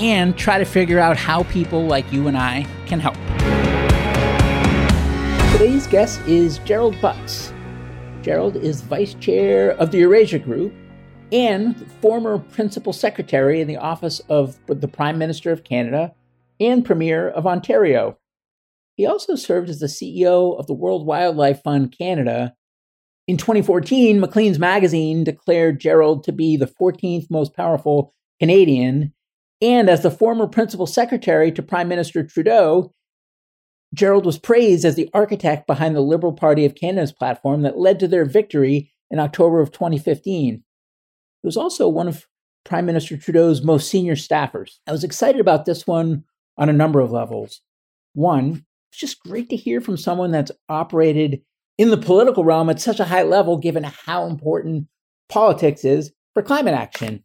and try to figure out how people like you and I can help. Today's guest is Gerald Butts. Gerald is vice chair of the Eurasia Group and former principal secretary in the office of the Prime Minister of Canada and Premier of Ontario. He also served as the CEO of the World Wildlife Fund Canada. In 2014, Maclean's magazine declared Gerald to be the 14th most powerful Canadian and as the former principal secretary to Prime Minister Trudeau, Gerald was praised as the architect behind the Liberal Party of Canada's platform that led to their victory in October of 2015. He was also one of Prime Minister Trudeau's most senior staffers. I was excited about this one on a number of levels. One, it's just great to hear from someone that's operated in the political realm at such a high level, given how important politics is for climate action.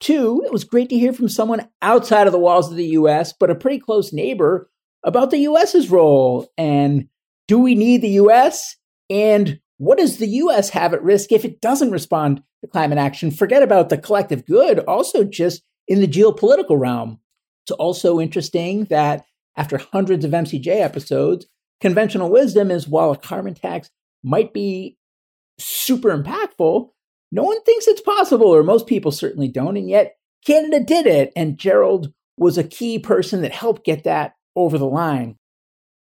Two, it was great to hear from someone outside of the walls of the US, but a pretty close neighbor about the US's role. And do we need the US? And what does the US have at risk if it doesn't respond to climate action? Forget about the collective good, also just in the geopolitical realm. It's also interesting that after hundreds of MCJ episodes, conventional wisdom is while a carbon tax might be super impactful, no one thinks it's possible, or most people certainly don't. And yet, Canada did it. And Gerald was a key person that helped get that over the line.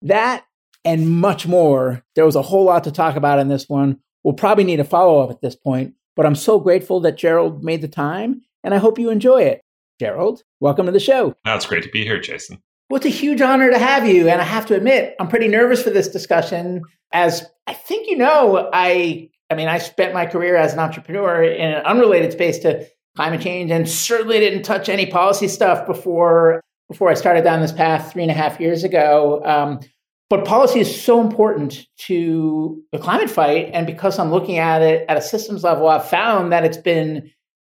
That and much more. There was a whole lot to talk about in this one. We'll probably need a follow up at this point, but I'm so grateful that Gerald made the time, and I hope you enjoy it. Gerald, welcome to the show. That's great to be here, Jason. Well, it's a huge honor to have you. And I have to admit, I'm pretty nervous for this discussion. As I think you know, I I mean, I spent my career as an entrepreneur in an unrelated space to climate change and certainly didn't touch any policy stuff before before I started down this path three and a half years ago. Um, but policy is so important to the climate fight. And because I'm looking at it at a systems level, I've found that it's been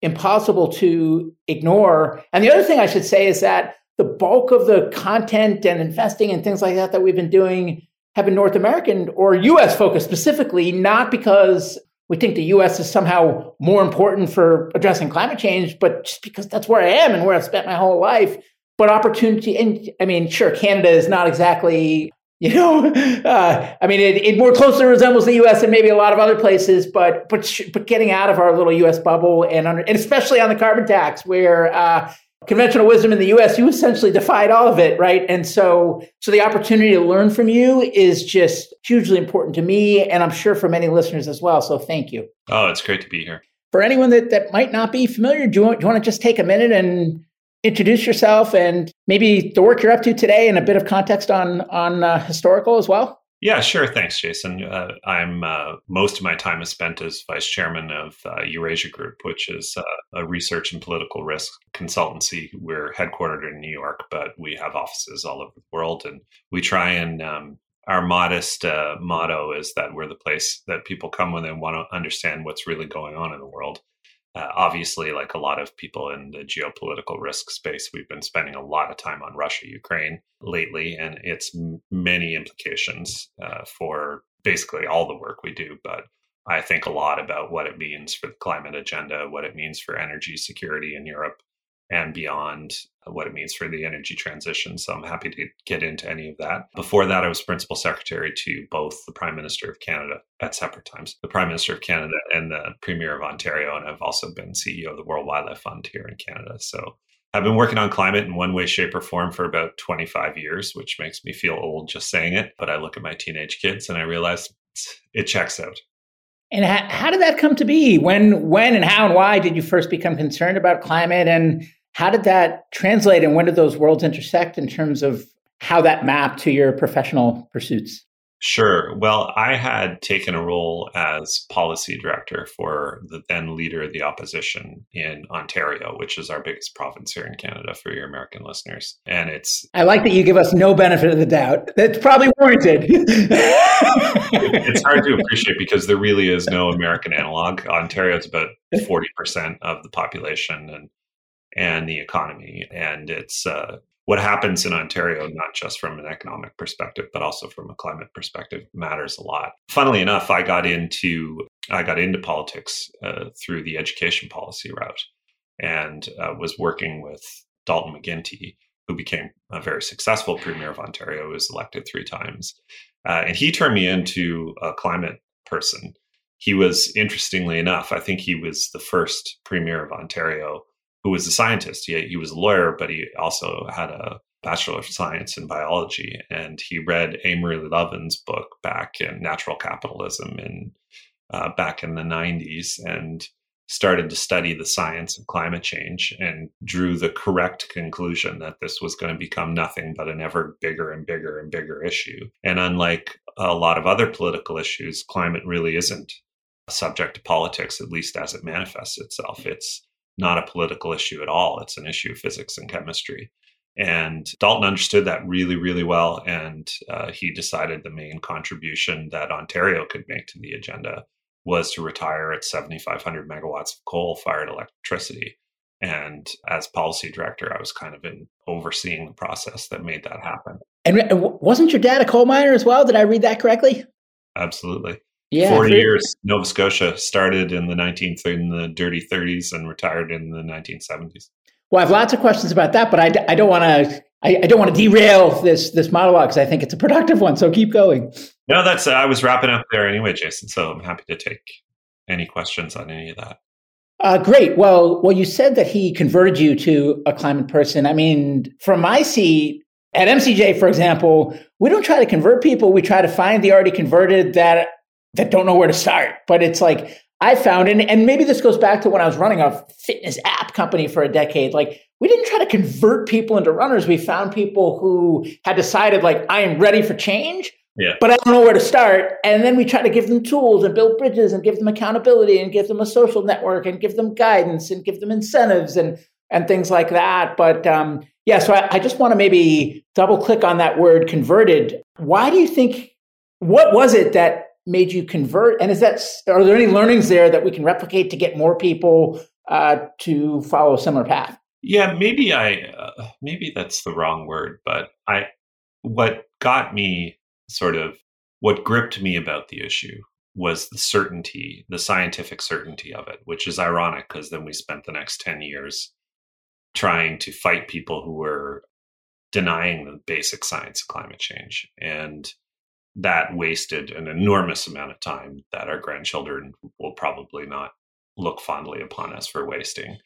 impossible to ignore. And the other thing I should say is that the bulk of the content and investing and things like that that we've been doing have been North American or US focused specifically, not because we think the US is somehow more important for addressing climate change, but just because that's where I am and where I've spent my whole life. But opportunity, and I mean, sure, Canada is not exactly, you know, uh, I mean, it, it, more closely resembles the U.S. than maybe a lot of other places, but but but getting out of our little U.S. bubble and under, and especially on the carbon tax, where uh, conventional wisdom in the US, you essentially defied all of it, right? And so, so the opportunity to learn from you is just hugely important to me, and I'm sure for many listeners as well. So thank you. Oh, it's great to be here. For anyone that, that might not be familiar, do you, want, do you want to just take a minute and introduce yourself and maybe the work you're up to today and a bit of context on on uh, historical as well? Yeah, sure. Thanks, Jason. Uh, I'm uh, most of my time is spent as vice chairman of uh, Eurasia Group, which is uh, a research and political risk consultancy. We're headquartered in New York, but we have offices all over the world, and we try and um, our modest uh, motto is that we're the place that people come when they want to understand what's really going on in the world. Uh, obviously, like a lot of people in the geopolitical risk space, we've been spending a lot of time on Russia, Ukraine lately, and its many implications uh, for basically all the work we do. But I think a lot about what it means for the climate agenda, what it means for energy security in Europe, and beyond what it means for the energy transition. So I'm happy to get into any of that. Before that, I was principal secretary to both the Prime Minister of Canada at separate times, the Prime Minister of Canada and the Premier of Ontario. And I've also been CEO of the World Wildlife Fund here in Canada. So I've been working on climate in one way, shape, or form for about 25 years, which makes me feel old just saying it. But I look at my teenage kids and I realize it checks out. And how, did that come to be? When, when, and how, and why did you first become concerned about climate? And how did that translate and when did those worlds intersect in terms of how that mapped to your professional pursuits? Sure. Well, I had taken a role as policy director for the then leader of the opposition in Ontario, which is our biggest province here in Canada for your American listeners. And it's. I like that you give us no benefit of the doubt. That's probably warranted. it's hard to appreciate because there really is no American analog. Ontario is about 40% of the population. And and the economy. And it's uh, what happens in Ontario, not just from an economic perspective, but also from a climate perspective, matters a lot. Funnily enough, I got into I got into politics uh, through the education policy route, and uh, was working with Dalton McGuinty, who became a very successful premier of Ontario, who was elected three times, uh, and he turned me into a climate person. He was, interestingly enough, I think he was the first premier of Ontario who was a scientist. He, he was a lawyer, but he also had a Bachelor of Science in biology. And he read Amory Lovins' book back in Natural Capitalism in uh, back in the 90s and started to study the science of climate change and drew the correct conclusion that this was going to become nothing but an ever bigger and bigger and bigger issue. And unlike a lot of other political issues, climate really isn't subject to politics, at least as it manifests itself. It's not a political issue at all. It's an issue of physics and chemistry. And Dalton understood that really, really well. And uh, he decided the main contribution that Ontario could make to the agenda was to retire its 7,500 megawatts of coal fired electricity. And as policy director, I was kind of in overseeing the process that made that happen. And wasn't your dad a coal miner as well? Did I read that correctly? Absolutely. Yeah, 40 years. Nova Scotia started in the 19th in the dirty 30s and retired in the 1970s. Well, I have lots of questions about that, but I, I don't want to I, I, don't want to derail this this monologue because I think it's a productive one. So keep going. No, that's uh, I was wrapping up there anyway, Jason. So I'm happy to take any questions on any of that. Uh, great. Well, well, you said that he converted you to a climate person. I mean, from my seat at MCJ, for example, we don't try to convert people. We try to find the already converted that that don't know where to start. But it's like I found, and, and maybe this goes back to when I was running a fitness app company for a decade. Like we didn't try to convert people into runners. We found people who had decided, like, I am ready for change. Yeah. But I don't know where to start. And then we try to give them tools and build bridges and give them accountability and give them a social network and give them guidance and give them incentives and and things like that. But um, yeah, so I, I just want to maybe double click on that word converted. Why do you think what was it that made you convert? And is that are there any learnings there that we can replicate to get more people uh, to follow a similar path? Yeah, maybe I uh, maybe that's the wrong word, but I what got me sort of what gripped me about the issue was the certainty, the scientific certainty of it, which is ironic because then we spent the next 10 years trying to fight people who were denying the basic science of climate change. And that wasted an enormous amount of time that our grandchildren will probably not look fondly upon us for wasting.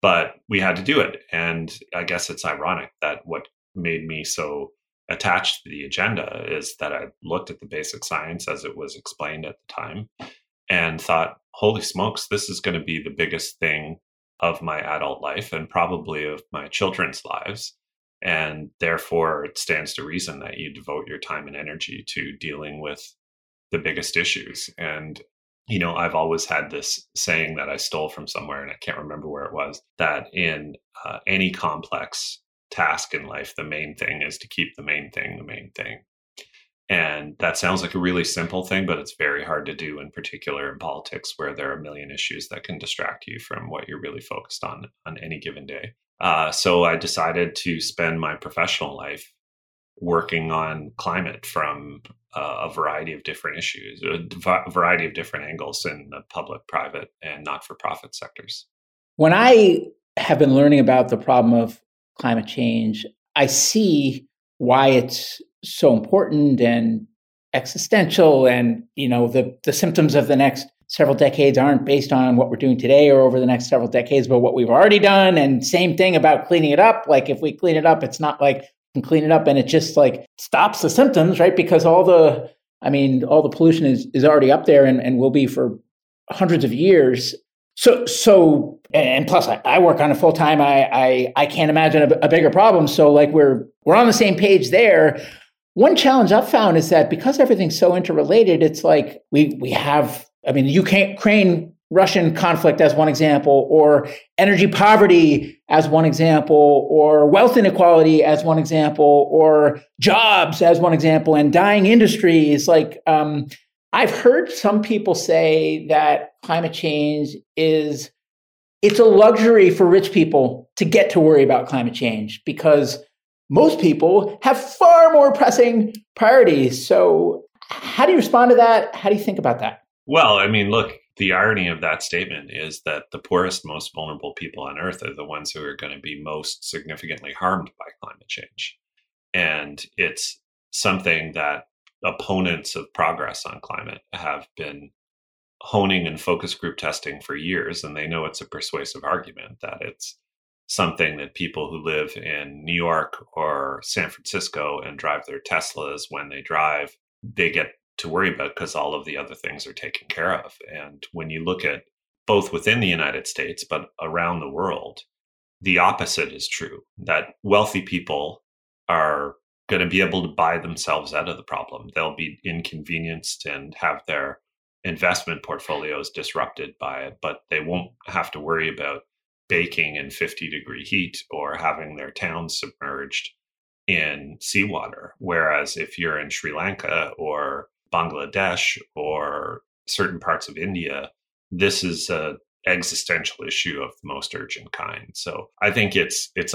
But we had to do it. And I guess it's ironic that what made me so attached to the agenda is that I looked at the basic science as it was explained at the time and thought, holy smokes, this is going to be the biggest thing of my adult life and probably of my children's lives. And therefore, it stands to reason that you devote your time and energy to dealing with the biggest issues. And, you know, I've always had this saying that I stole from somewhere, and I can't remember where it was that in uh, any complex task in life, the main thing is to keep the main thing the main thing. And that sounds like a really simple thing, but it's very hard to do, in particular in politics, where there are a million issues that can distract you from what you're really focused on on any given day. Uh, so I decided to spend my professional life working on climate from uh, a variety of different issues, a variety of different angles in the public, private, and not for profit sectors. When I have been learning about the problem of climate change, I see why it's so important and existential and you know the the symptoms of the next several decades aren't based on what we're doing today or over the next several decades but what we've already done. And same thing about cleaning it up. Like if we clean it up it's not like we can clean it up and it just like stops the symptoms right? Because all the i mean all the pollution is is already up there and, and will be for hundreds of years. So so and plus I, I work on it full time I, I i can't imagine a, a bigger problem. So like we're we're on the same page there. One challenge I've found is that because everything's so interrelated, it's like we we have. I mean, Ukraine Russian conflict as one example, or energy poverty as one example, or wealth inequality as one example, or jobs as one example, and dying industries. Like um, I've heard some people say that climate change is it's a luxury for rich people to get to worry about climate change because most people have far more pressing priorities. So, how do you respond to that? How do you think about that? Well, I mean, look, the irony of that statement is that the poorest, most vulnerable people on earth are the ones who are going to be most significantly harmed by climate change. And it's something that opponents of progress on climate have been honing and focus group testing for years. And they know it's a persuasive argument that it's something that people who live in New York or San Francisco and drive their Teslas when they drive, they get to worry about because all of the other things are taken care of. And when you look at both within the United States, but around the world, the opposite is true that wealthy people are going to be able to buy themselves out of the problem. They'll be inconvenienced and have their investment portfolios disrupted by it, but they won't have to worry about baking in 50 degree heat or having their towns submerged in seawater. Whereas if you're in Sri Lanka or Bangladesh or certain parts of India, this is a existential issue of the most urgent kind. So I think it's it's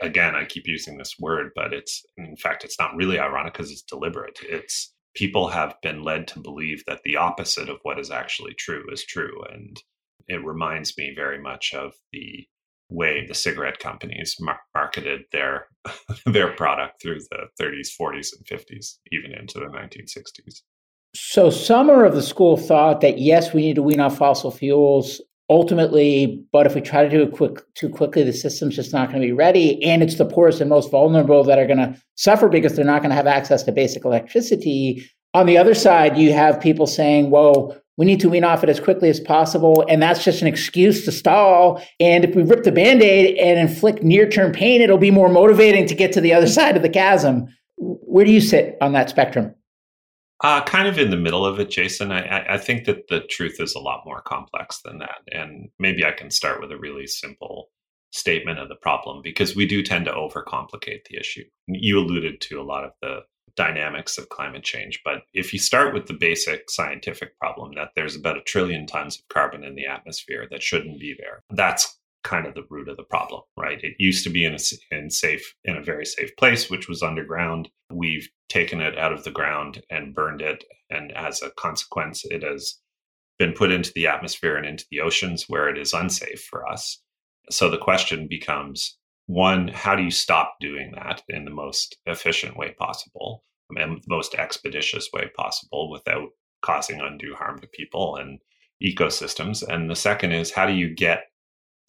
again I keep using this word, but it's in fact it's not really ironic because it's deliberate. It's people have been led to believe that the opposite of what is actually true is true, and it reminds me very much of the way the cigarette companies mar- marketed their their product through the 30s, 40s, and 50s, even into the 1960s. So some are of the school of thought that yes, we need to wean off fossil fuels ultimately, but if we try to do it quick too quickly, the system's just not going to be ready, and it's the poorest and most vulnerable that are going to suffer because they're not going to have access to basic electricity. On the other side, you have people saying, "Well, we need to wean off it as quickly as possible. And that's just an excuse to stall. And if we rip the band aid and inflict near term pain, it'll be more motivating to get to the other side of the chasm. Where do you sit on that spectrum? Uh, kind of in the middle of it, Jason. I, I think that the truth is a lot more complex than that. And maybe I can start with a really simple statement of the problem because we do tend to overcomplicate the issue. You alluded to a lot of the dynamics of climate change. But if you start with the basic scientific problem that there's about a trillion tons of carbon in the atmosphere that shouldn't be there, that's kind of the root of the problem, right? It used to be in a in safe in a very safe place, which was underground. We've taken it out of the ground and burned it, and as a consequence, it has been put into the atmosphere and into the oceans where it is unsafe for us. So the question becomes one, how do you stop doing that in the most efficient way possible and the most expeditious way possible without causing undue harm to people and ecosystems? And the second is, how do you get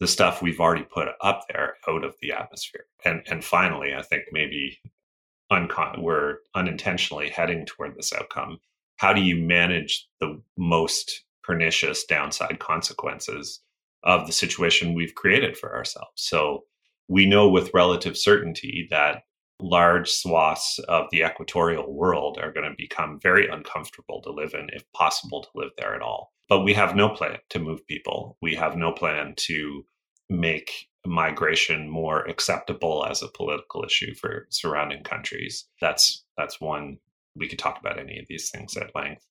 the stuff we've already put up there out of the atmosphere? And and finally, I think maybe uncon- we're unintentionally heading toward this outcome. How do you manage the most pernicious downside consequences of the situation we've created for ourselves? So we know with relative certainty that large swaths of the equatorial world are going to become very uncomfortable to live in, if possible to live there at all. But we have no plan to move people. We have no plan to make migration more acceptable as a political issue for surrounding countries. That's that's one we could talk about any of these things at length.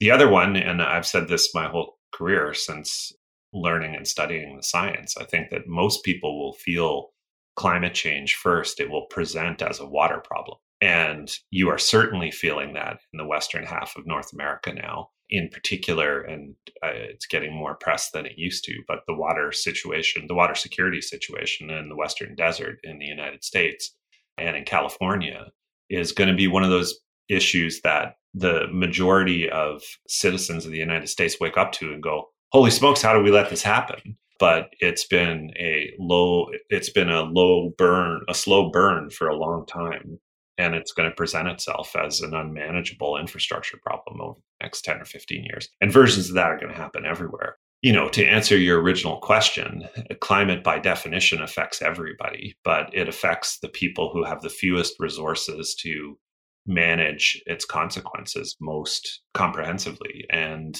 The other one, and I've said this my whole career since learning and studying the science, I think that most people will feel climate change first, it will present as a water problem. And you are certainly feeling that in the western half of North America now, in particular. And uh, it's getting more press than it used to. But the water situation, the water security situation in the western desert in the United States and in California is going to be one of those issues that the majority of citizens of the United States wake up to and go, Holy smokes, how do we let this happen? But it's been a low, it's been a low burn, a slow burn for a long time. And it's going to present itself as an unmanageable infrastructure problem over the next 10 or 15 years. And versions of that are going to happen everywhere. You know, to answer your original question, climate by definition affects everybody, but it affects the people who have the fewest resources to manage its consequences most comprehensively. And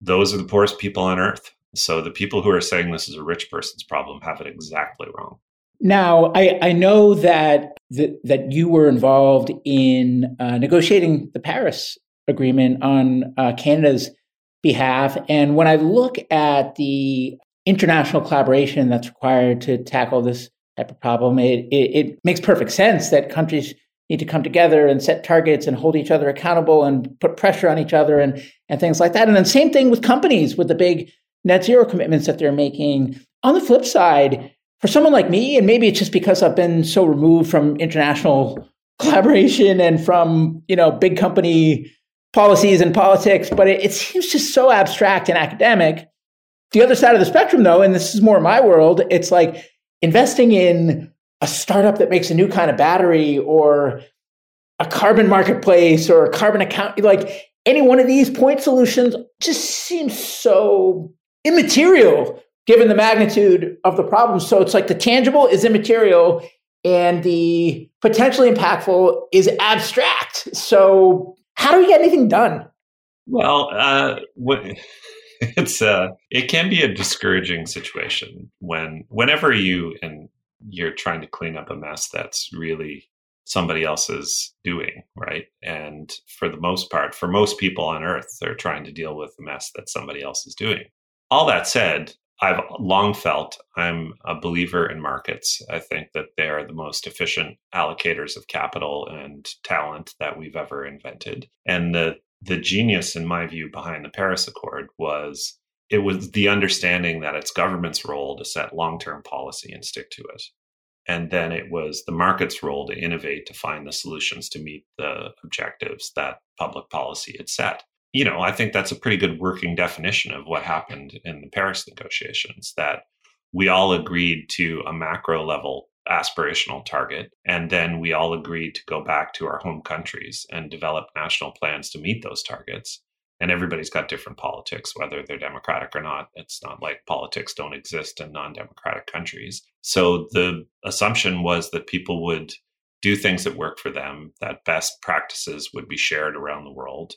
those are the poorest people on earth. So the people who are saying this is a rich person's problem have it exactly wrong. Now, I, I know that, that you were involved in uh, negotiating the Paris Agreement on uh, Canada's behalf, and when I look at the international collaboration that's required to tackle this type of problem, it, it, it makes perfect sense that countries need to come together and set targets and hold each other accountable and put pressure on each other and, and things like that. And then same thing with companies with the big net zero commitments that they're making. On the flip side, for someone like me, and maybe it's just because I've been so removed from international collaboration and from, you know, big company policies and politics, but it, it seems just so abstract and academic. The other side of the spectrum, though, and this is more my world, it's like investing in a startup that makes a new kind of battery or a carbon marketplace or a carbon account like any one of these point solutions just seems so immaterial given the magnitude of the problem so it's like the tangible is immaterial and the potentially impactful is abstract so how do we get anything done well uh, it's uh, it can be a discouraging situation when whenever you and you're trying to clean up a mess that's really somebody else's doing, right? And for the most part, for most people on earth, they're trying to deal with the mess that somebody else is doing. All that said, I've long felt I'm a believer in markets. I think that they are the most efficient allocators of capital and talent that we've ever invented. And the the genius in my view behind the Paris Accord was it was the understanding that it's government's role to set long-term policy and stick to it and then it was the market's role to innovate to find the solutions to meet the objectives that public policy had set you know i think that's a pretty good working definition of what happened in the paris negotiations that we all agreed to a macro level aspirational target and then we all agreed to go back to our home countries and develop national plans to meet those targets and everybody's got different politics, whether they're democratic or not. It's not like politics don't exist in non democratic countries. So the assumption was that people would do things that work for them, that best practices would be shared around the world.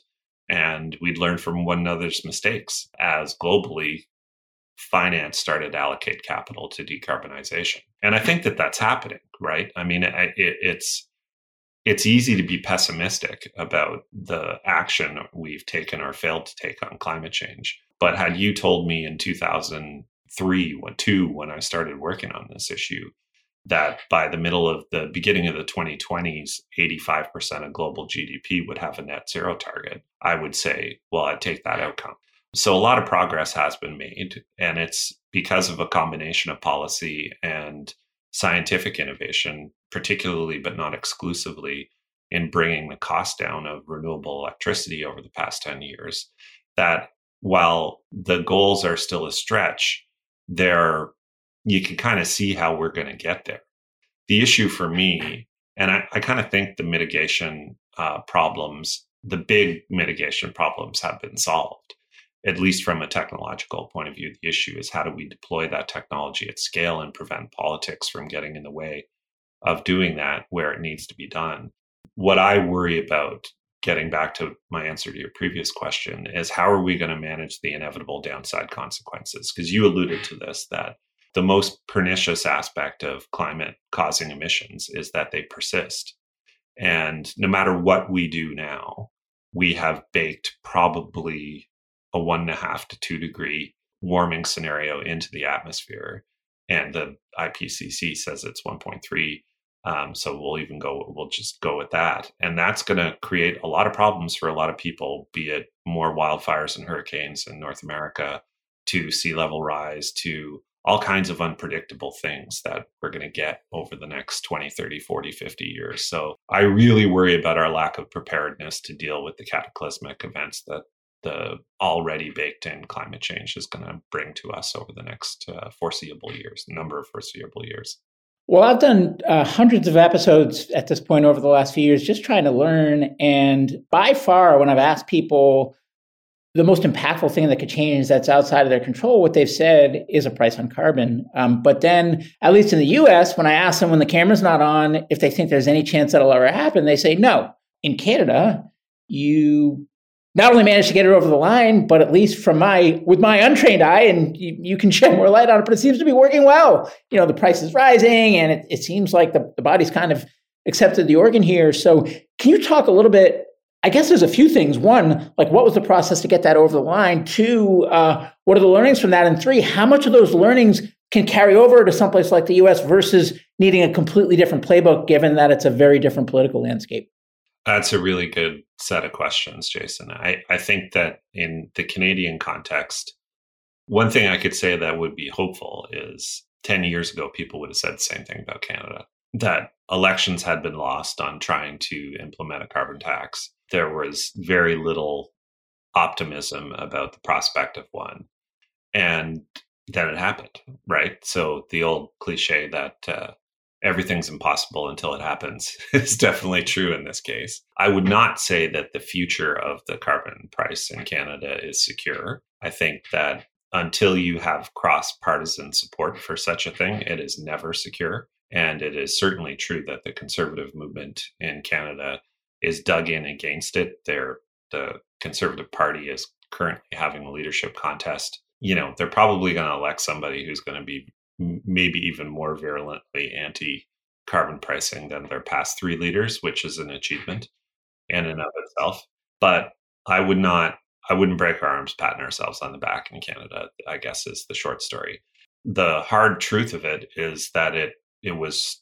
And we'd learn from one another's mistakes as globally finance started to allocate capital to decarbonization. And I think that that's happening, right? I mean, it, it's it's easy to be pessimistic about the action we've taken or failed to take on climate change. But had you told me in 2003, when, two, when I started working on this issue, that by the middle of the beginning of the 2020s, 85% of global GDP would have a net zero target, I would say, well, I'd take that outcome. So a lot of progress has been made, and it's because of a combination of policy and scientific innovation, particularly but not exclusively in bringing the cost down of renewable electricity over the past 10 years, that while the goals are still a stretch, there you can kind of see how we're going to get there. The issue for me, and I, I kind of think the mitigation uh, problems, the big mitigation problems have been solved. at least from a technological point of view, the issue is how do we deploy that technology at scale and prevent politics from getting in the way of doing that where it needs to be done. What I worry about, getting back to my answer to your previous question, is how are we going to manage the inevitable downside consequences? Because you alluded to this that the most pernicious aspect of climate causing emissions is that they persist. And no matter what we do now, we have baked probably a one and a half to two degree warming scenario into the atmosphere. And the IPCC says it's 1.3. Um, so we'll even go, we'll just go with that. And that's going to create a lot of problems for a lot of people, be it more wildfires and hurricanes in North America, to sea level rise, to all kinds of unpredictable things that we're going to get over the next 20, 30, 40, 50 years. So I really worry about our lack of preparedness to deal with the cataclysmic events that the already baked in climate change is going to bring to us over the next uh, foreseeable years, number of foreseeable years. Well, I've done uh, hundreds of episodes at this point over the last few years, just trying to learn. And by far, when I've asked people the most impactful thing that could change that's outside of their control, what they've said is a price on carbon. Um, but then, at least in the US, when I ask them when the camera's not on, if they think there's any chance that'll ever happen, they say no. In Canada, you not only managed to get it over the line, but at least from my with my untrained eye, and you, you, can shed more light on it, but it seems to be working well. You know, the price is rising, and it, it seems like the, the body's kind of accepted the organ here. So, can you talk a little bit I guess there's a few things. One, like what was the process to get that over the line? Two, uh, what are the learnings from that? And three, how much of those learnings can carry over to someplace like the US versus needing a completely different playbook, given that it's a very different political landscape? That's a really good set of questions, Jason. I, I think that in the Canadian context, one thing I could say that would be hopeful is 10 years ago, people would have said the same thing about Canada that elections had been lost on trying to implement a carbon tax there was very little optimism about the prospect of one. And then it happened, right? So the old cliche that uh, everything's impossible until it happens is definitely true in this case. I would not say that the future of the carbon price in Canada is secure. I think that until you have cross partisan support for such a thing, it is never secure. And it is certainly true that the conservative movement in Canada is dug in against it. They're, the Conservative Party is currently having a leadership contest. You know, they're probably going to elect somebody who's going to be maybe even more virulently anti carbon pricing than their past three leaders, which is an achievement in and of itself. But I would not, I wouldn't break our arms patting ourselves on the back in Canada, I guess is the short story. The hard truth of it is that it, it was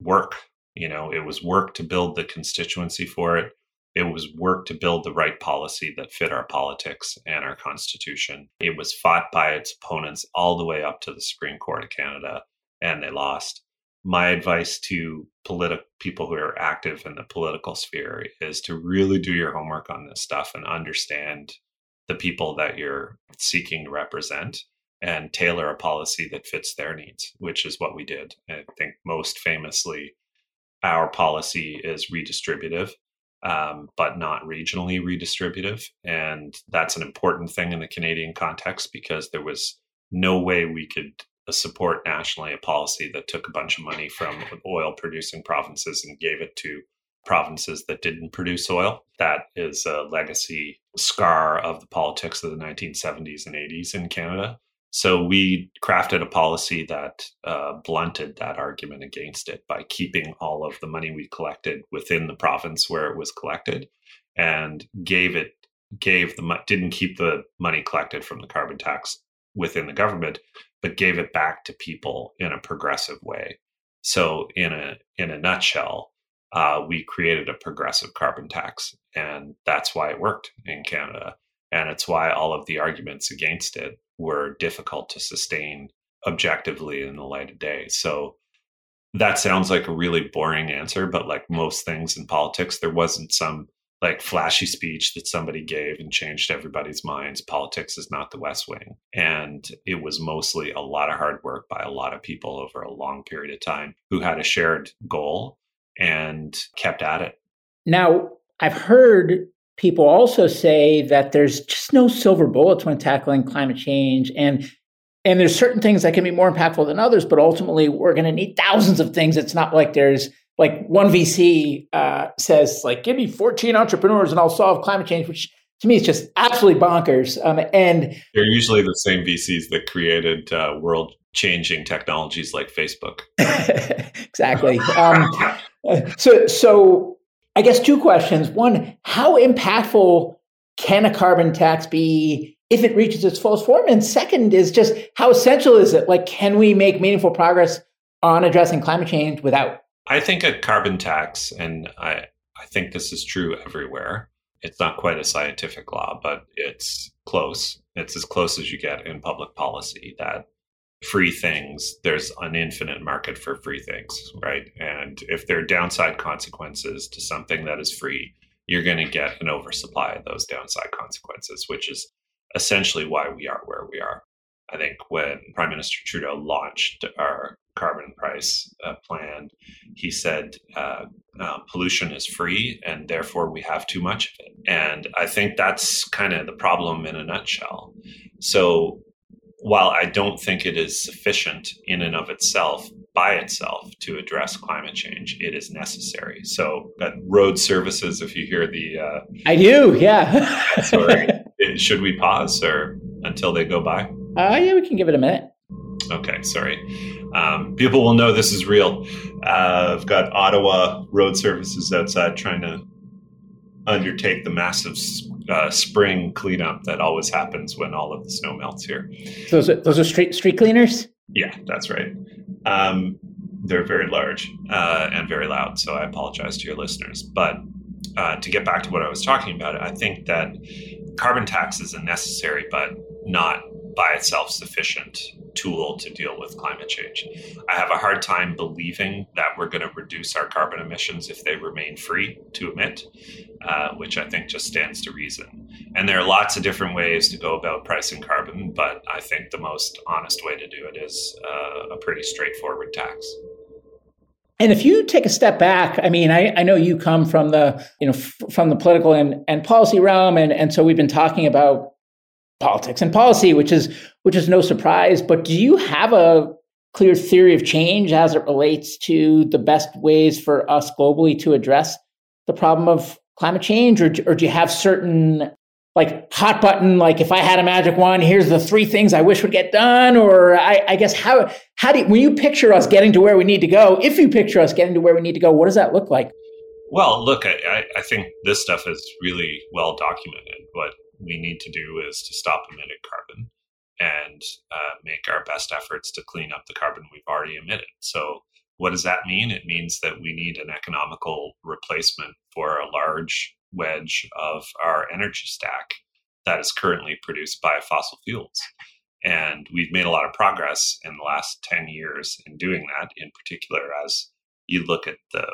work you know, it was work to build the constituency for it. It was work to build the right policy that fit our politics and our constitution. It was fought by its opponents all the way up to the Supreme Court of Canada, and they lost. My advice to politi- people who are active in the political sphere is to really do your homework on this stuff and understand the people that you're seeking to represent and tailor a policy that fits their needs, which is what we did. I think most famously, our policy is redistributive, um, but not regionally redistributive. And that's an important thing in the Canadian context because there was no way we could uh, support nationally a policy that took a bunch of money from oil producing provinces and gave it to provinces that didn't produce oil. That is a legacy scar of the politics of the 1970s and 80s in Canada. So we crafted a policy that uh, blunted that argument against it by keeping all of the money we collected within the province where it was collected, and gave it gave the didn't keep the money collected from the carbon tax within the government, but gave it back to people in a progressive way. So in a in a nutshell, uh, we created a progressive carbon tax, and that's why it worked in Canada, and it's why all of the arguments against it were difficult to sustain objectively in the light of day. So that sounds like a really boring answer, but like most things in politics, there wasn't some like flashy speech that somebody gave and changed everybody's minds. Politics is not the West Wing. And it was mostly a lot of hard work by a lot of people over a long period of time who had a shared goal and kept at it. Now, I've heard people also say that there's just no silver bullets when tackling climate change and and there's certain things that can be more impactful than others but ultimately we're going to need thousands of things. It's not like there's like one vc uh, says like give me 14 entrepreneurs and i'll solve climate change which to me it's just absolutely bonkers. Um, and they're usually the same vcs that created uh, world changing technologies like facebook. Exactly. Um, so so I guess two questions. One, how impactful can a carbon tax be if it reaches its fullest form? And second is just how essential is it? Like, can we make meaningful progress on addressing climate change without? I think a carbon tax, and I, I think this is true everywhere. It's not quite a scientific law, but it's close. It's as close as you get in public policy that free things, there's an infinite market for free things, right? And if there are downside consequences to something that is free, you're going to get an oversupply of those downside consequences, which is essentially why we are where we are. I think when Prime Minister Trudeau launched our carbon price uh, plan, he said uh, uh, pollution is free and therefore we have too much of it. And I think that's kind of the problem in a nutshell. So while I don't think it is sufficient in and of itself, by itself, to address climate change, it is necessary. So, uh, road services, if you hear the. Uh, I do, yeah. sorry. Should we pause or until they go by? Uh, yeah, we can give it a minute. Okay, sorry. Um, people will know this is real. Uh, I've got Ottawa road services outside trying to undertake the massive uh, spring cleanup that always happens when all of the snow melts here. Those are, those are street street cleaners. Yeah, that's right. Um, they're very large uh, and very loud, so I apologize to your listeners. But uh, to get back to what I was talking about, I think that carbon tax is a necessary but not by itself sufficient tool to deal with climate change. I have a hard time believing that we're going to reduce our carbon emissions if they remain free to emit, uh, which I think just stands to reason. And there are lots of different ways to go about pricing carbon, but I think the most honest way to do it is uh, a pretty straightforward tax. And if you take a step back, I mean, I, I know you come from the, you know, f- from the political and, and policy realm. And, and so we've been talking about politics and policy, which is which is no surprise. But do you have a clear theory of change as it relates to the best ways for us globally to address the problem of climate change, or, or do you have certain like hot button, like if I had a magic wand, here's the three things I wish would get done, or I, I guess how how do you, when you picture us getting to where we need to go, if you picture us getting to where we need to go, what does that look like? Well, look, I, I think this stuff is really well documented. What we need to do is to stop emitting carbon and uh, make our best efforts to clean up the carbon we've already emitted. So, what does that mean? It means that we need an economical replacement for a large wedge of our energy stack that is currently produced by fossil fuels. And we've made a lot of progress in the last 10 years in doing that, in particular, as you look at the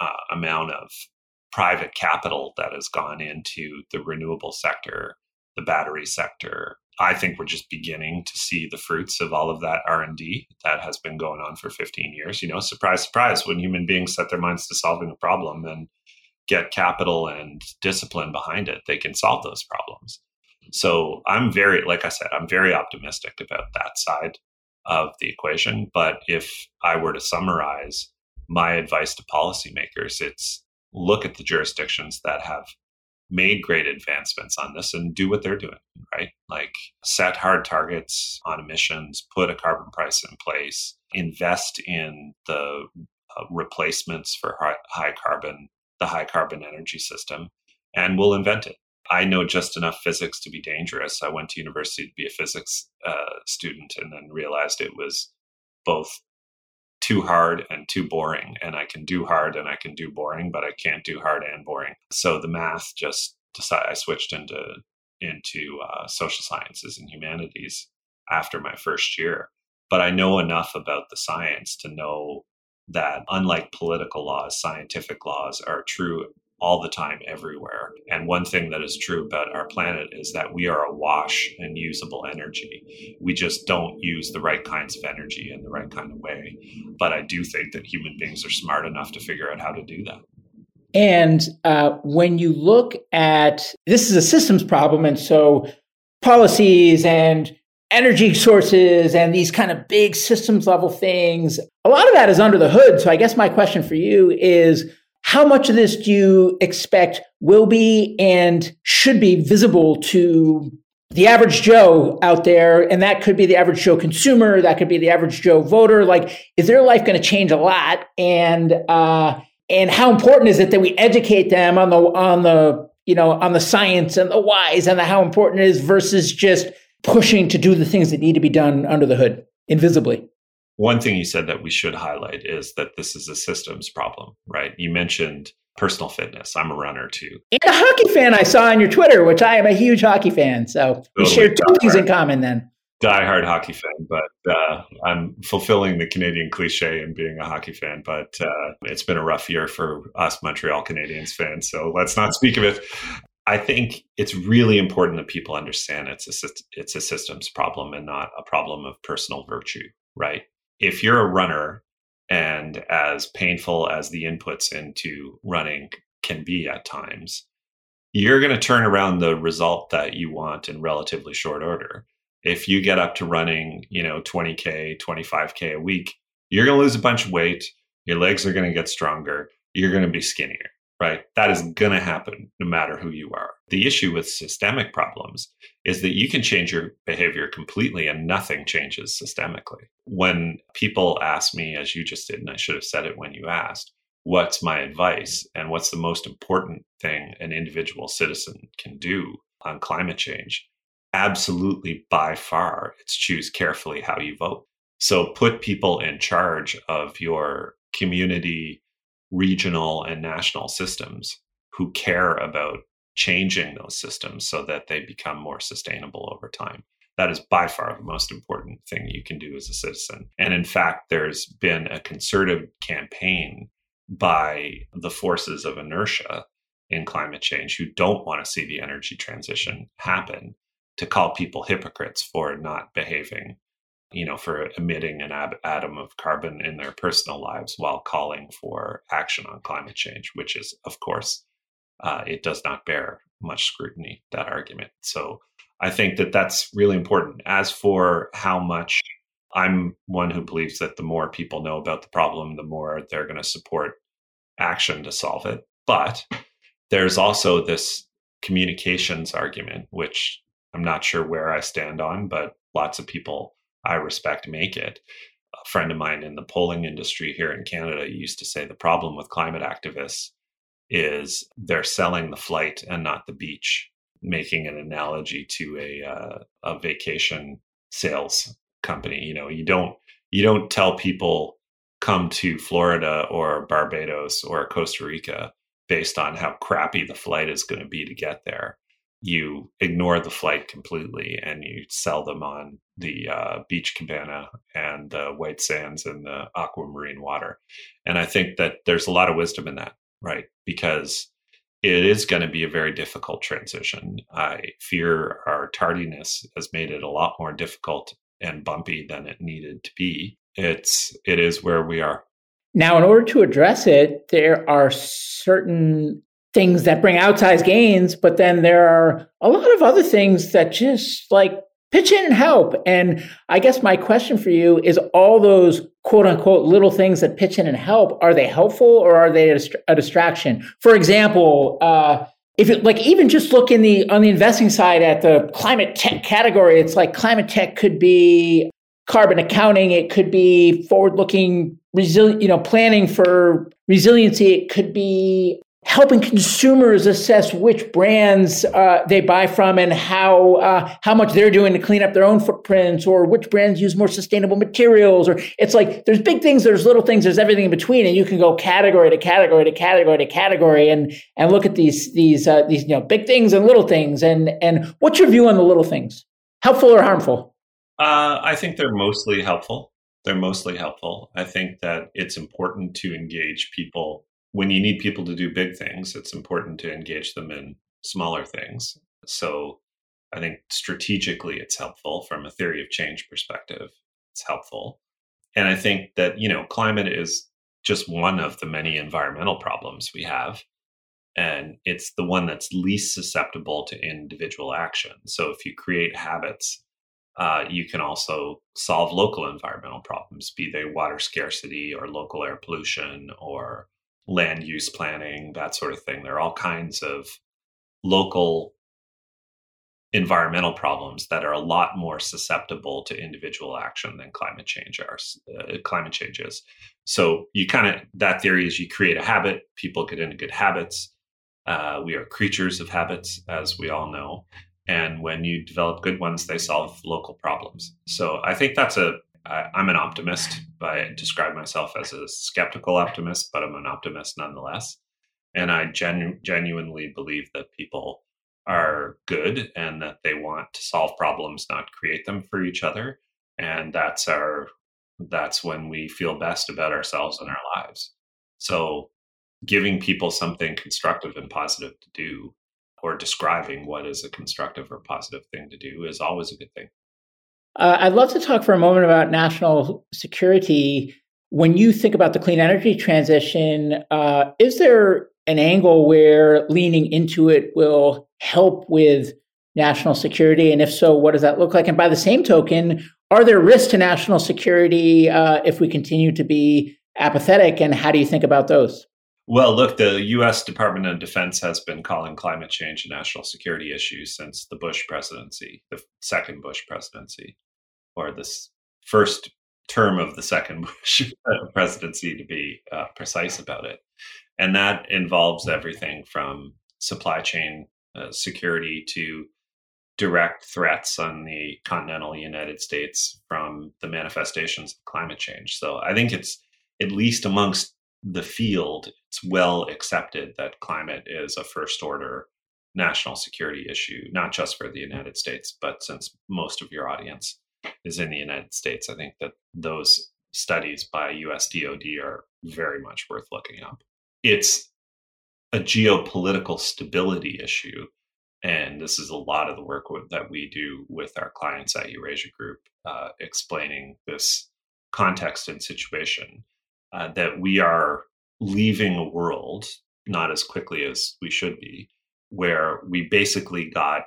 uh, amount of private capital that has gone into the renewable sector, the battery sector. I think we're just beginning to see the fruits of all of that R&D that has been going on for 15 years. You know, surprise surprise when human beings set their minds to solving a problem and get capital and discipline behind it, they can solve those problems. So, I'm very like I said, I'm very optimistic about that side of the equation, but if I were to summarize my advice to policymakers, it's look at the jurisdictions that have made great advancements on this and do what they're doing, right? Like set hard targets on emissions, put a carbon price in place, invest in the uh, replacements for high, high carbon, the high carbon energy system, and we'll invent it. I know just enough physics to be dangerous. I went to university to be a physics uh, student and then realized it was both too hard and too boring. And I can do hard and I can do boring, but I can't do hard and boring. So the math just decided I switched into into uh, social sciences and humanities after my first year. But I know enough about the science to know that unlike political laws, scientific laws are true all the time, everywhere. And one thing that is true about our planet is that we are awash in usable energy. We just don't use the right kinds of energy in the right kind of way. But I do think that human beings are smart enough to figure out how to do that. And uh, when you look at this is a systems problem, and so policies and energy sources and these kind of big systems level things, a lot of that is under the hood. So I guess my question for you is how much of this do you expect will be and should be visible to the average Joe out there? And that could be the average Joe consumer, that could be the average Joe voter. Like, is their life going to change a lot? And, uh, and how important is it that we educate them on the on the you know on the science and the whys and the how important it is versus just pushing to do the things that need to be done under the hood invisibly one thing you said that we should highlight is that this is a systems problem right you mentioned personal fitness i'm a runner too and a hockey fan i saw on your twitter which i am a huge hockey fan so totally. we share two things in common then diehard hockey fan, but uh, I'm fulfilling the Canadian cliche and being a hockey fan. But uh, it's been a rough year for us Montreal Canadiens fans, so let's not speak of it. I think it's really important that people understand it's a it's a systems problem and not a problem of personal virtue, right? If you're a runner, and as painful as the inputs into running can be at times, you're going to turn around the result that you want in relatively short order if you get up to running, you know, 20K, 25K a week, you're going to lose a bunch of weight. Your legs are going to get stronger. You're going to be skinnier, right? That is going to happen no matter who you are. The issue with systemic problems is that you can change your behavior completely and nothing changes systemically. When people ask me, as you just did, and I should have said it when you asked, what's my advice and what's the most important thing an individual citizen can do on climate change? absolutely by far it's choose carefully how you vote. So put people in charge of your community, regional, and national systems who care about changing those systems so that they become more sustainable over time. That is by far the most important thing you can do as a citizen. And in fact, there's been a concerted campaign by the forces of inertia in climate change who don't want to see the energy transition happen to call people hypocrites for not behaving, you know, for emitting an ab- atom of carbon in their personal lives while calling for action on climate change, which is, of course, uh, it does not bear much scrutiny, that argument. So I think that that's really important. As for how much, I'm one who believes that the more people know about the problem, the more they're going to support action to solve it. But there's also this communications argument, which I'm not sure where I stand on, but lots of people I respect make it. A friend of mine in the polling industry here in Canada used to say the problem with climate activists is they're selling the flight and not the beach, making an analogy to a uh, a vacation sales company. You know, you don't you don't tell people come to Florida or Barbados or Costa Rica based on how crappy the flight is going to be to get there you ignore the flight completely and you sell them on the uh, beach cabana and the white sands and the aquamarine water. And I think that there's a lot of wisdom in that, right? Because it is going to be a very difficult transition. I fear our tardiness has made it a lot more difficult and bumpy than it needed to be. It's it is where we are. Now, in order to address it, there are certain things that bring outsized gains, but then there are a lot of other things that just like pitch in and help. And I guess my question for you is all those quote unquote little things that pitch in and help, are they helpful or are they a, distraction? For example, uh, if it like even just look in the on the investing side at the climate tech category, it's like climate tech could be carbon accounting, it could be forward looking resilient, you know, planning for resiliency, it could be helping consumers assess which brands uh, they buy from and how uh, how much they're doing to clean up their own footprints, or which brands use more sustainable materials. Or it's like there's big things, there's little things, there's everything in between, and you can go category to category to category to category and and look at these these uh, these you know big things and little things. And and what's your view on the little things? Helpful or harmful? Uh, I think they're mostly helpful. They're mostly helpful. I think that it's important to engage people when you need people to do big things, it's important to engage them in smaller things. So I think strategically it's helpful from a theory of change perspective. It's helpful. And I think that, you know, climate is just one of the many environmental problems we have. and it's the one that's least susceptible to individual action. So if you create habits, uh, you can also solve local environmental problems, be they water scarcity or local air pollution or land use planning, that sort of thing. There are all kinds of local environmental problems that are a lot more susceptible to individual action than climate change are uh, climate changes so you kind of that theory is you create a habit people get into good habits. Uh, we are creatures of habits as we all know and when you develop good ones they solve local problems. So i think that's a I, i'm an optimist i describe myself as a skeptical optimist but i'm an optimist nonetheless and i genu- genuinely believe that people are good and that they want to solve problems, not create them for each other. And that's our that's when we feel best about ourselves and our lives. So giving people something constructive and positive to do or describing what is a constructive or positive thing to do is always a good thing. Uh, I'd love to talk for a moment about national security. When you think about the clean energy transition, uh, is there an angle where leaning into it will help with national security? And if so, what does that look like? And by the same token, are there risks to national security uh, if we continue to be apathetic? And how do you think about those? Well, look, the U.S. Department of Defense has been calling climate change a national security issue since the Bush presidency, the second Bush presidency, or this first term of the second Bush presidency, to be uh, precise about it. And that involves everything from supply chain uh, security to direct threats on the continental United States from the manifestations of climate change. So I think it's at least amongst the field, it's well accepted that climate is a first order national security issue, not just for the United States, but since most of your audience is in the United States, I think that those studies by USDOD are very much worth looking up it's a geopolitical stability issue. And this is a lot of the work that we do with our clients at Eurasia Group, uh, explaining this context and situation uh, that we are leaving a world, not as quickly as we should be, where we basically got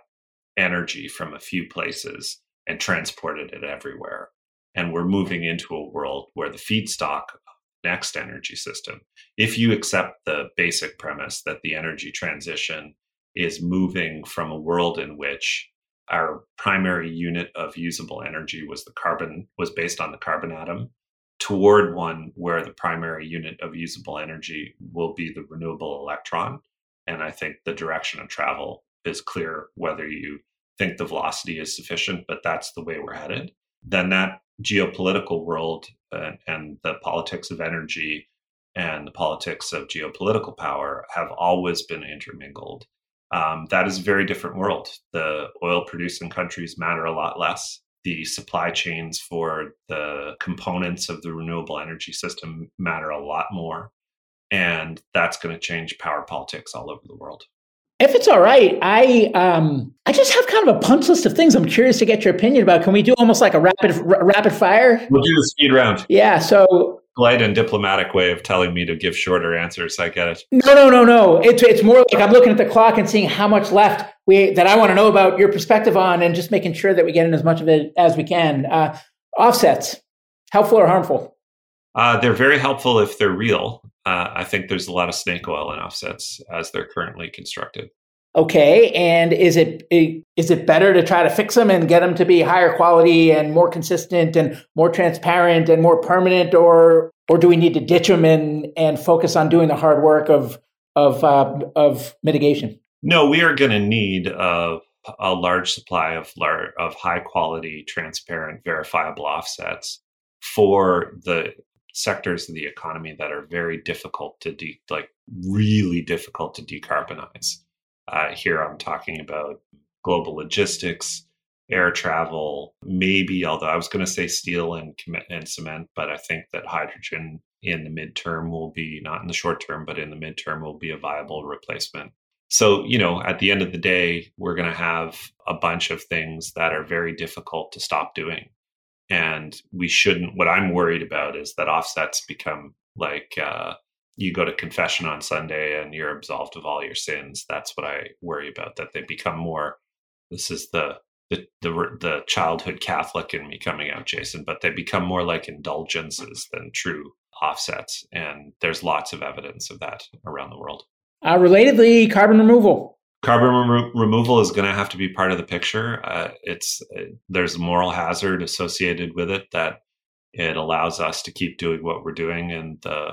energy from a few places and transported it everywhere. And we're moving into a world where the feedstock next energy system. If you accept the basic premise that the energy transition is moving from a world in which our primary unit of usable energy was the carbon was based on the carbon atom toward one where the primary unit of usable energy will be the renewable electron and i think the direction of travel is clear whether you think the velocity is sufficient but that's the way we're headed then that geopolitical world and, and the politics of energy and the politics of geopolitical power have always been intermingled. Um, that is a very different world. The oil producing countries matter a lot less. The supply chains for the components of the renewable energy system matter a lot more. And that's going to change power politics all over the world. If it's all right, I um, I just have kind of a punch list of things I'm curious to get your opinion about. Can we do almost like a rapid r- rapid fire? We'll do the speed round. Yeah. So polite and diplomatic way of telling me to give shorter answers. I get it. No, no, no, no. It's it's more like I'm looking at the clock and seeing how much left we that I want to know about your perspective on, and just making sure that we get in as much of it as we can. Uh, offsets, helpful or harmful? Uh, they're very helpful if they're real. Uh, I think there's a lot of snake oil in offsets as they're currently constructed. Okay, and is it is it better to try to fix them and get them to be higher quality and more consistent and more transparent and more permanent, or or do we need to ditch them and and focus on doing the hard work of of uh, of mitigation? No, we are going to need a, a large supply of lar- of high quality, transparent, verifiable offsets for the sectors of the economy that are very difficult to de- like really difficult to decarbonize. Uh, here I'm talking about global logistics, air travel, maybe, although I was going to say steel and, and cement, but I think that hydrogen in the midterm will be, not in the short term, but in the midterm will be a viable replacement. So, you know, at the end of the day, we're going to have a bunch of things that are very difficult to stop doing and we shouldn't what i'm worried about is that offsets become like uh, you go to confession on Sunday and you're absolved of all your sins. That's what I worry about. That they become more. This is the the the, the childhood Catholic in me coming out, Jason. But they become more like indulgences than true offsets, and there's lots of evidence of that around the world. Uh, relatedly, carbon removal. Carbon remo- removal is going to have to be part of the picture. Uh, it's uh, there's moral hazard associated with it that it allows us to keep doing what we're doing, and the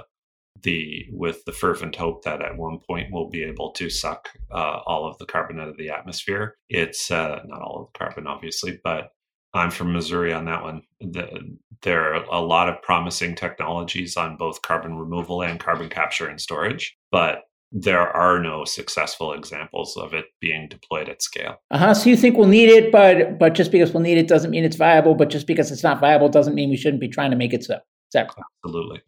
the with the fervent hope that at one point we'll be able to suck uh, all of the carbon out of the atmosphere. It's uh, not all of the carbon, obviously, but I'm from Missouri on that one. The, there are a lot of promising technologies on both carbon removal and carbon capture and storage, but there are no successful examples of it being deployed at scale. Uh-huh. So you think we'll need it, but but just because we'll need it doesn't mean it's viable. But just because it's not viable doesn't mean we shouldn't be trying to make it so. Exactly. Absolutely.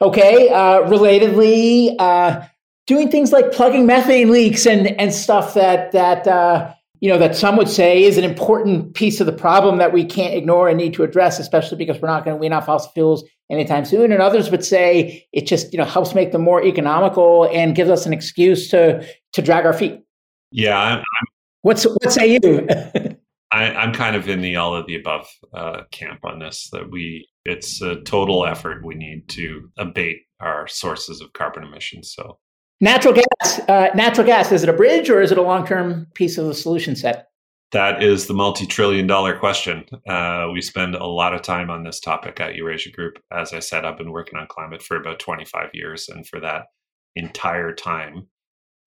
Okay. Uh, relatedly, uh, doing things like plugging methane leaks and and stuff that that uh, you know that some would say is an important piece of the problem that we can't ignore and need to address, especially because we're not going to wean off fossil fuels anytime soon. And others would say it just you know helps make them more economical and gives us an excuse to to drag our feet. Yeah, I'm, I'm, what's what say you? I, am kind of in the all of the above uh, camp on this. That we it's a total effort we need to abate our sources of carbon emissions. So natural gas, uh, natural gas, is it a bridge or is it a long term piece of the solution set? That is the multi trillion dollar question. Uh, we spend a lot of time on this topic at Eurasia Group. As I said, I've been working on climate for about 25 years. And for that entire time,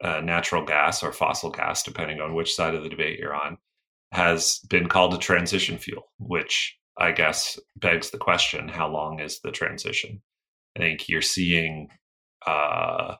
uh, natural gas or fossil gas, depending on which side of the debate you're on, has been called a transition fuel, which I guess begs the question how long is the transition? I think you're seeing uh,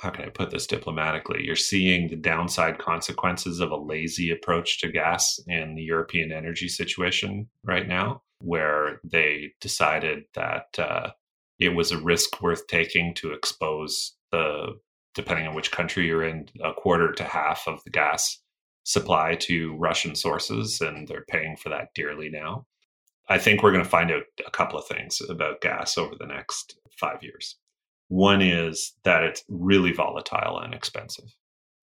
how can I put this diplomatically? You're seeing the downside consequences of a lazy approach to gas in the European energy situation right now, where they decided that uh, it was a risk worth taking to expose the, depending on which country you're in, a quarter to half of the gas supply to Russian sources, and they're paying for that dearly now. I think we're going to find out a couple of things about gas over the next five years. One is that it's really volatile and expensive.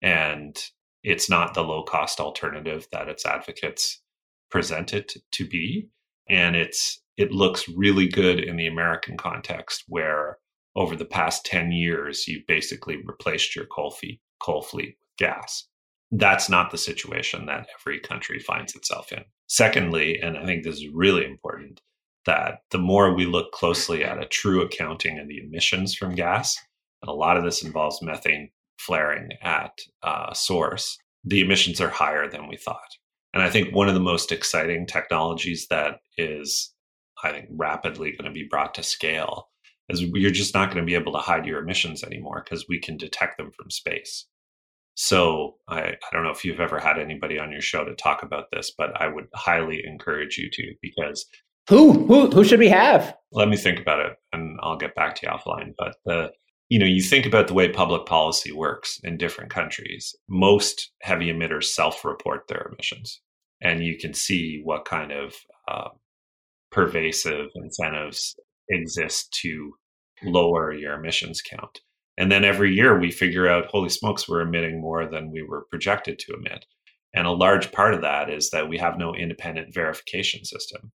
And it's not the low cost alternative that its advocates present it to be. And it's it looks really good in the American context where over the past 10 years you've basically replaced your coal fleet coal fleet with gas. That's not the situation that every country finds itself in. Secondly, and I think this is really important, that the more we look closely at a true accounting of the emissions from gas, and a lot of this involves methane flaring at uh, source, the emissions are higher than we thought. And I think one of the most exciting technologies that is, I think, rapidly going to be brought to scale is you're just not going to be able to hide your emissions anymore because we can detect them from space. So I, I don't know if you've ever had anybody on your show to talk about this, but I would highly encourage you to because who who who should we have? Let me think about it, and I'll get back to you offline. But the you know, you think about the way public policy works in different countries. Most heavy emitters self-report their emissions, and you can see what kind of uh, pervasive incentives exist to lower your emissions count. And then every year we figure out, holy smokes, we're emitting more than we were projected to emit. And a large part of that is that we have no independent verification system.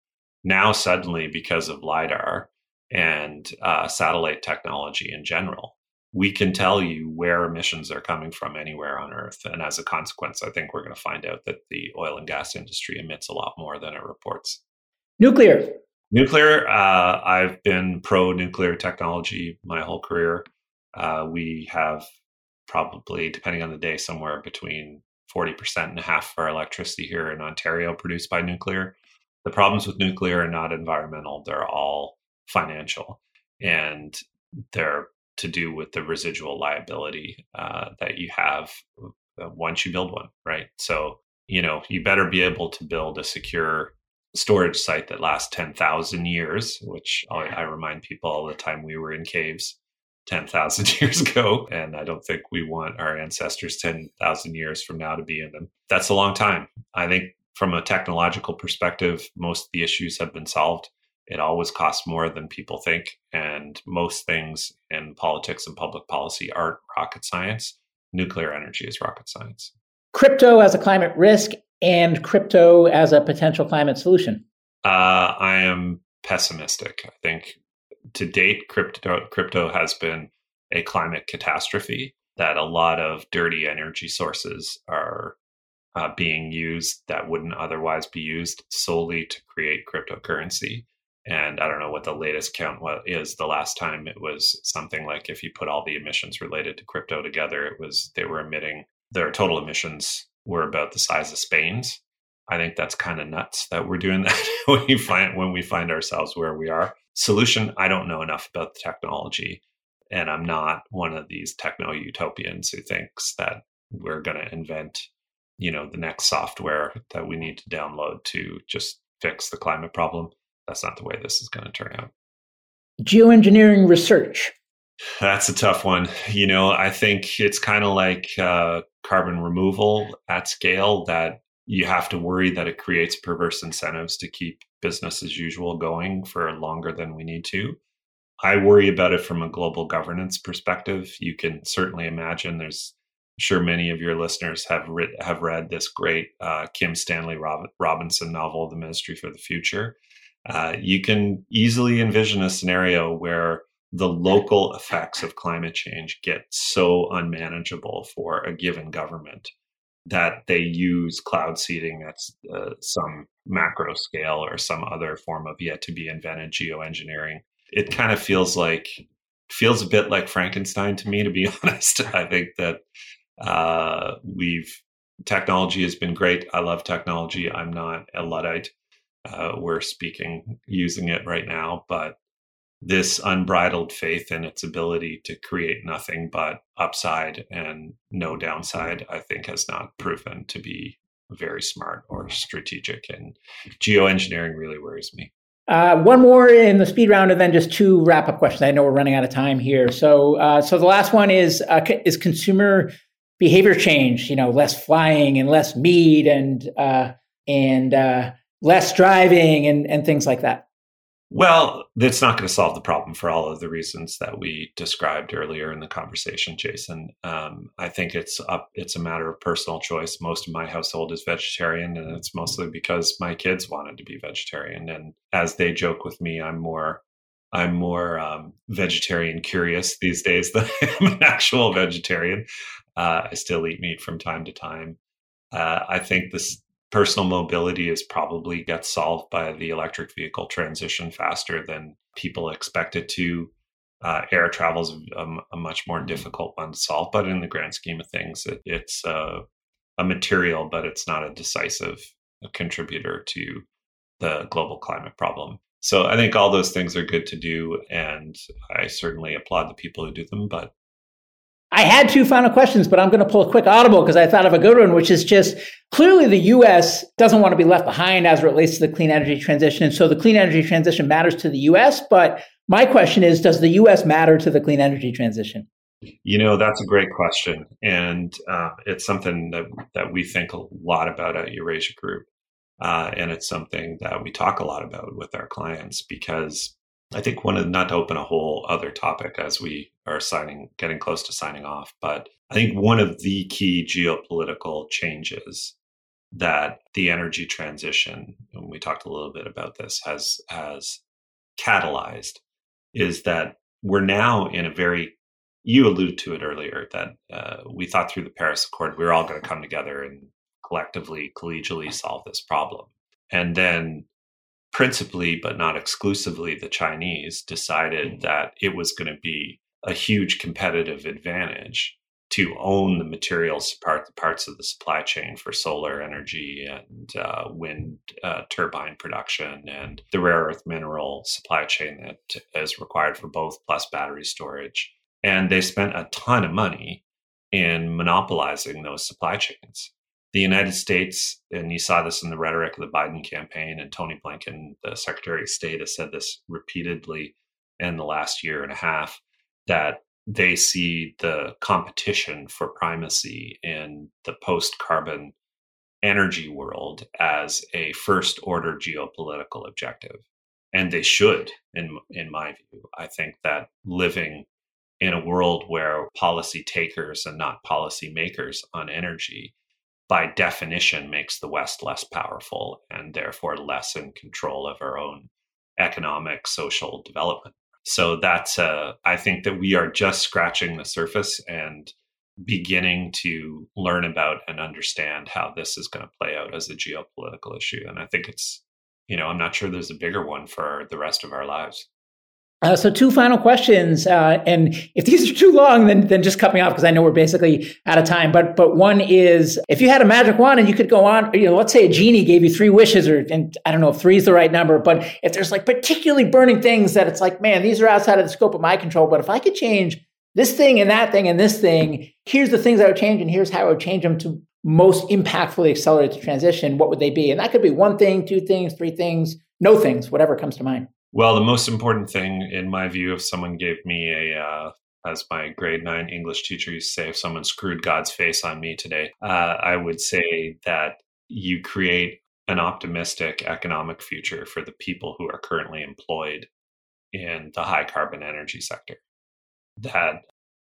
Now, suddenly, because of LIDAR and uh, satellite technology in general, we can tell you where emissions are coming from anywhere on Earth. And as a consequence, I think we're going to find out that the oil and gas industry emits a lot more than it reports. Nuclear. Nuclear, uh, I've been pro nuclear technology my whole career. Uh, we have probably, depending on the day, somewhere between 40% and half of our electricity here in Ontario produced by nuclear the problems with nuclear are not environmental, they're all financial. And they're to do with the residual liability uh, that you have uh, once you build one, right? So, you know, you better be able to build a secure storage site that lasts 10,000 years, which I, I remind people all the time we were in caves 10,000 years ago. And I don't think we want our ancestors 10,000 years from now to be in them. That's a long time. I think from a technological perspective, most of the issues have been solved. It always costs more than people think. And most things in politics and public policy aren't rocket science. Nuclear energy is rocket science. Crypto as a climate risk and crypto as a potential climate solution? Uh, I am pessimistic. I think to date, crypto, crypto has been a climate catastrophe that a lot of dirty energy sources are uh, being used that wouldn't otherwise be used solely to create cryptocurrency. And I don't know what the latest count is. The last time it was something like if you put all the emissions related to crypto together, it was they were emitting their total emissions were about the size of Spain's. I think that's kind of nuts that we're doing that when we find when we find ourselves where we are. Solution, I don't know enough about the technology. And I'm not one of these techno utopians who thinks that we're going to invent, you know, the next software that we need to download to just fix the climate problem. That's not the way this is going to turn out. Geoengineering research. That's a tough one. You know, I think it's kind of like uh, carbon removal at scale that you have to worry that it creates perverse incentives to keep business as usual going for longer than we need to. I worry about it from a global governance perspective. You can certainly imagine there's sure many of your listeners have read have read this great uh, Kim Stanley Rob- Robinson novel, The Ministry for the Future. Uh, you can easily envision a scenario where the local effects of climate change get so unmanageable for a given government that they use cloud seeding at uh, some macro scale or some other form of yet to be invented geoengineering it kind of feels like feels a bit like Frankenstein to me, to be honest. I think that uh, we've technology has been great. I love technology. I'm not a luddite. Uh, we're speaking using it right now, but this unbridled faith in its ability to create nothing but upside and no downside, I think, has not proven to be very smart or strategic. And geoengineering really worries me. Uh, one more in the speed round, and then just two wrap up questions. I know we're running out of time here. So, uh, so the last one is uh, is consumer behavior change. You know, less flying and less meat and uh, and uh, less driving and and things like that. Well, that's not going to solve the problem for all of the reasons that we described earlier in the conversation, Jason. Um, I think it's up. It's a matter of personal choice. Most of my household is vegetarian, and it's mostly because my kids wanted to be vegetarian. And as they joke with me, I'm more I'm more um, vegetarian curious these days than I'm an actual vegetarian. Uh, I still eat meat from time to time. Uh, I think this personal mobility is probably gets solved by the electric vehicle transition faster than people expect it to. Uh, air travel is a, a, much more difficult one to solve, but in the grand scheme of things, it, it's uh, a material, but it's not a decisive contributor to the global climate problem. So I think all those things are good to do, and I certainly applaud the people who do them. But I had two final questions, but I'm going to pull a quick audible because I thought of a good one, which is just clearly the U.S. doesn't want to be left behind as it relates to the clean energy transition. And so the clean energy transition matters to the U.S. But my question is, does the U.S. matter to the clean energy transition? You know, that's a great question. And uh, it's something that, that we think a lot about at Eurasia Group. Uh, and it's something that we talk a lot about with our clients because I think one of not to open a whole other topic as we are signing, getting close to signing off, but I think one of the key geopolitical changes that the energy transition, and we talked a little bit about this, has has catalyzed is that we're now in a very you alluded to it earlier that uh, we thought through the Paris Accord we were all going to come together and collectively, collegially solve this problem. And then principally, but not exclusively, the Chinese decided mm-hmm. that it was going to be a huge competitive advantage to own the materials part, parts of the supply chain for solar energy and uh, wind uh, turbine production and the rare earth mineral supply chain that is required for both plus battery storage. And they spent a ton of money in monopolizing those supply chains the United States, and you saw this in the rhetoric of the Biden campaign, and Tony Blinken, the Secretary of State, has said this repeatedly in the last year and a half that they see the competition for primacy in the post carbon energy world as a first order geopolitical objective. and they should, in in my view. I think that living in a world where policy takers and not policy makers on energy by definition makes the West less powerful and therefore less in control of our own economic, social development. So that's, uh, I think that we are just scratching the surface and beginning to learn about and understand how this is going to play out as a geopolitical issue. And I think it's, you know, I'm not sure there's a bigger one for the rest of our lives. Uh, so two final questions, uh, and if these are too long, then then just cut me off because I know we're basically out of time. But but one is if you had a magic wand and you could go on, you know, let's say a genie gave you three wishes, or and I don't know if three is the right number, but if there's like particularly burning things that it's like, man, these are outside of the scope of my control. But if I could change this thing and that thing and this thing, here's the things I would change, and here's how I would change them to most impactfully accelerate the transition. What would they be? And that could be one thing, two things, three things, no things, whatever comes to mind. Well, the most important thing, in my view, if someone gave me a, uh, as my grade nine English teacher used to say, if someone screwed God's face on me today, uh, I would say that you create an optimistic economic future for the people who are currently employed in the high carbon energy sector. That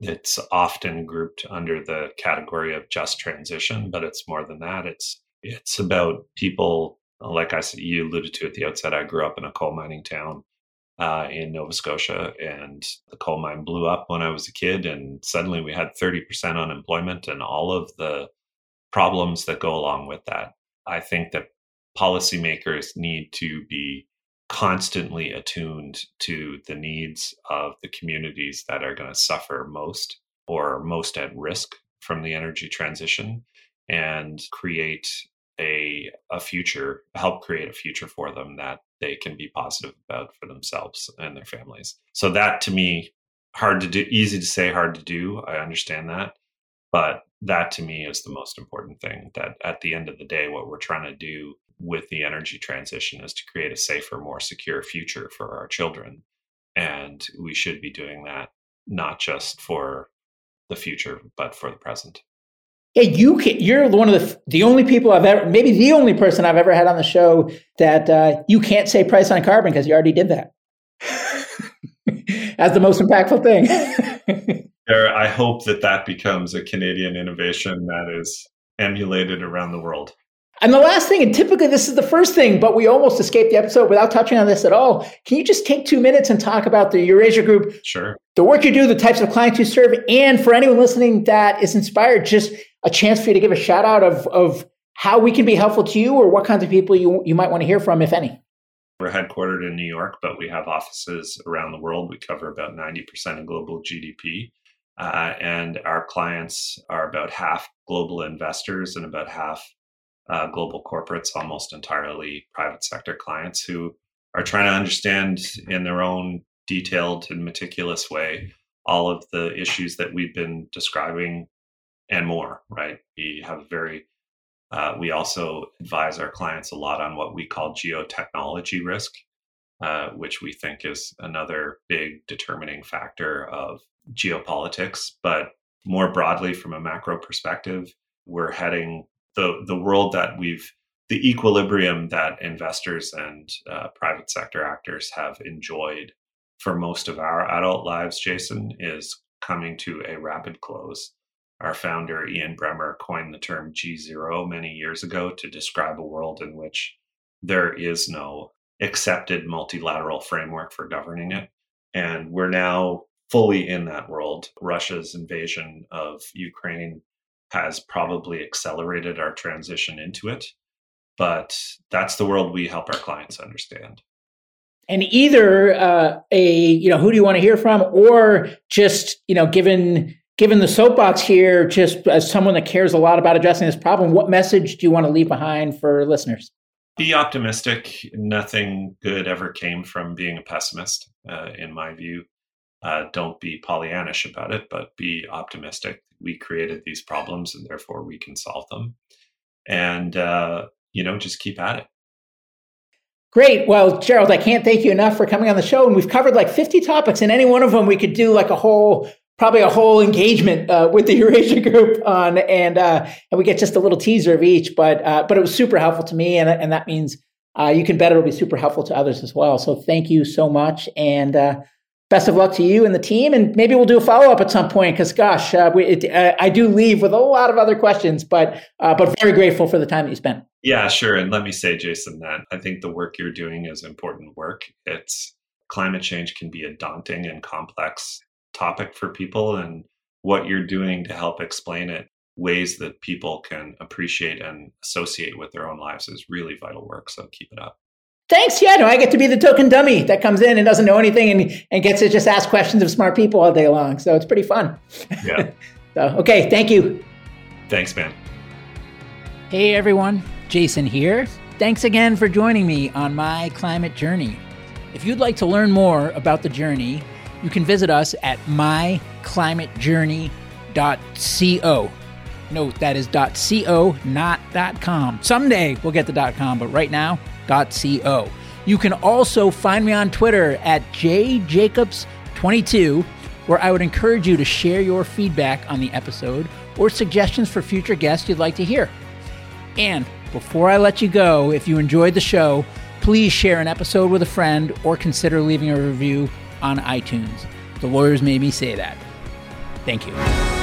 it's often grouped under the category of just transition, but it's more than that. It's it's about people like I said, you alluded to at the outset, I grew up in a coal mining town uh, in Nova Scotia, and the coal mine blew up when I was a kid, and suddenly we had 30% unemployment and all of the problems that go along with that. I think that policymakers need to be constantly attuned to the needs of the communities that are going to suffer most or most at risk from the energy transition and create a a future, help create a future for them that they can be positive about for themselves and their families. So that to me, hard to do, easy to say, hard to do. I understand that, but that to me is the most important thing. That at the end of the day, what we're trying to do with the energy transition is to create a safer, more secure future for our children, and we should be doing that not just for the future, but for the present. Yeah, you can, you're one of the the only people I've ever, maybe the only person I've ever had on the show that uh, you can't say price on carbon because you already did that. As the most impactful thing. there, I hope that that becomes a Canadian innovation that is emulated around the world. And the last thing, and typically this is the first thing, but we almost escaped the episode without touching on this at all. Can you just take two minutes and talk about the Eurasia Group? Sure. The work you do, the types of clients you serve, and for anyone listening that is inspired, just a chance for you to give a shout out of, of how we can be helpful to you or what kinds of people you, you might want to hear from, if any. We're headquartered in New York, but we have offices around the world. We cover about 90% of global GDP. Uh, and our clients are about half global investors and about half uh, global corporates, almost entirely private sector clients who are trying to understand in their own detailed and meticulous way all of the issues that we've been describing and more, right? We have very, uh, we also advise our clients a lot on what we call geotechnology risk, uh, which we think is another big determining factor of geopolitics. But more broadly, from a macro perspective, we're heading the the world that we've the equilibrium that investors and uh, private sector actors have enjoyed for most of our adult lives, Jason, is coming to a rapid close. Our founder, Ian Bremmer, coined the term G0 many years ago to describe a world in which there is no accepted multilateral framework for governing it. And we're now fully in that world. Russia's invasion of Ukraine has probably accelerated our transition into it. But that's the world we help our clients understand. And either uh, a you know who do you want to hear from, or just you know given given the soapbox here, just as someone that cares a lot about addressing this problem, what message do you want to leave behind for listeners? Be optimistic. Nothing good ever came from being a pessimist, uh, in my view. Uh, don't be Pollyannish about it, but be optimistic we created these problems and therefore we can solve them. And, uh, you know, just keep at it. Great. Well, Gerald, I can't thank you enough for coming on the show. And we've covered like 50 topics, and any one of them we could do like a whole, probably a whole engagement uh, with the Eurasia Group on, and uh, and we get just a little teaser of each. But uh, but it was super helpful to me, and and that means uh, you can bet it'll be super helpful to others as well. So thank you so much. And uh, best of luck to you and the team. And maybe we'll do a follow up at some point because, gosh, uh, we, it, I do leave with a lot of other questions, but but very grateful for the time that you spent. Yeah, sure. And let me say, Jason, that I think the work you're doing is important work. It's climate change can be a daunting and complex topic for people, and what you're doing to help explain it ways that people can appreciate and associate with their own lives is really vital work. So keep it up thanks. Yeah, no, I get to be the token dummy that comes in and doesn't know anything and, and gets to just ask questions of smart people all day long. So it's pretty fun. Yeah. so, okay. Thank you. Thanks, man. Hey, everyone. Jason here. Thanks again for joining me on my climate journey. If you'd like to learn more about the journey, you can visit us at myclimatejourney.co. Note that is .co, not .com. Someday we'll get the .com, but right now jacobs.co. You can also find me on Twitter at jjacobs22, where I would encourage you to share your feedback on the episode or suggestions for future guests you'd like to hear. And before I let you go, if you enjoyed the show, please share an episode with a friend or consider leaving a review on iTunes. The lawyers made me say that. Thank you.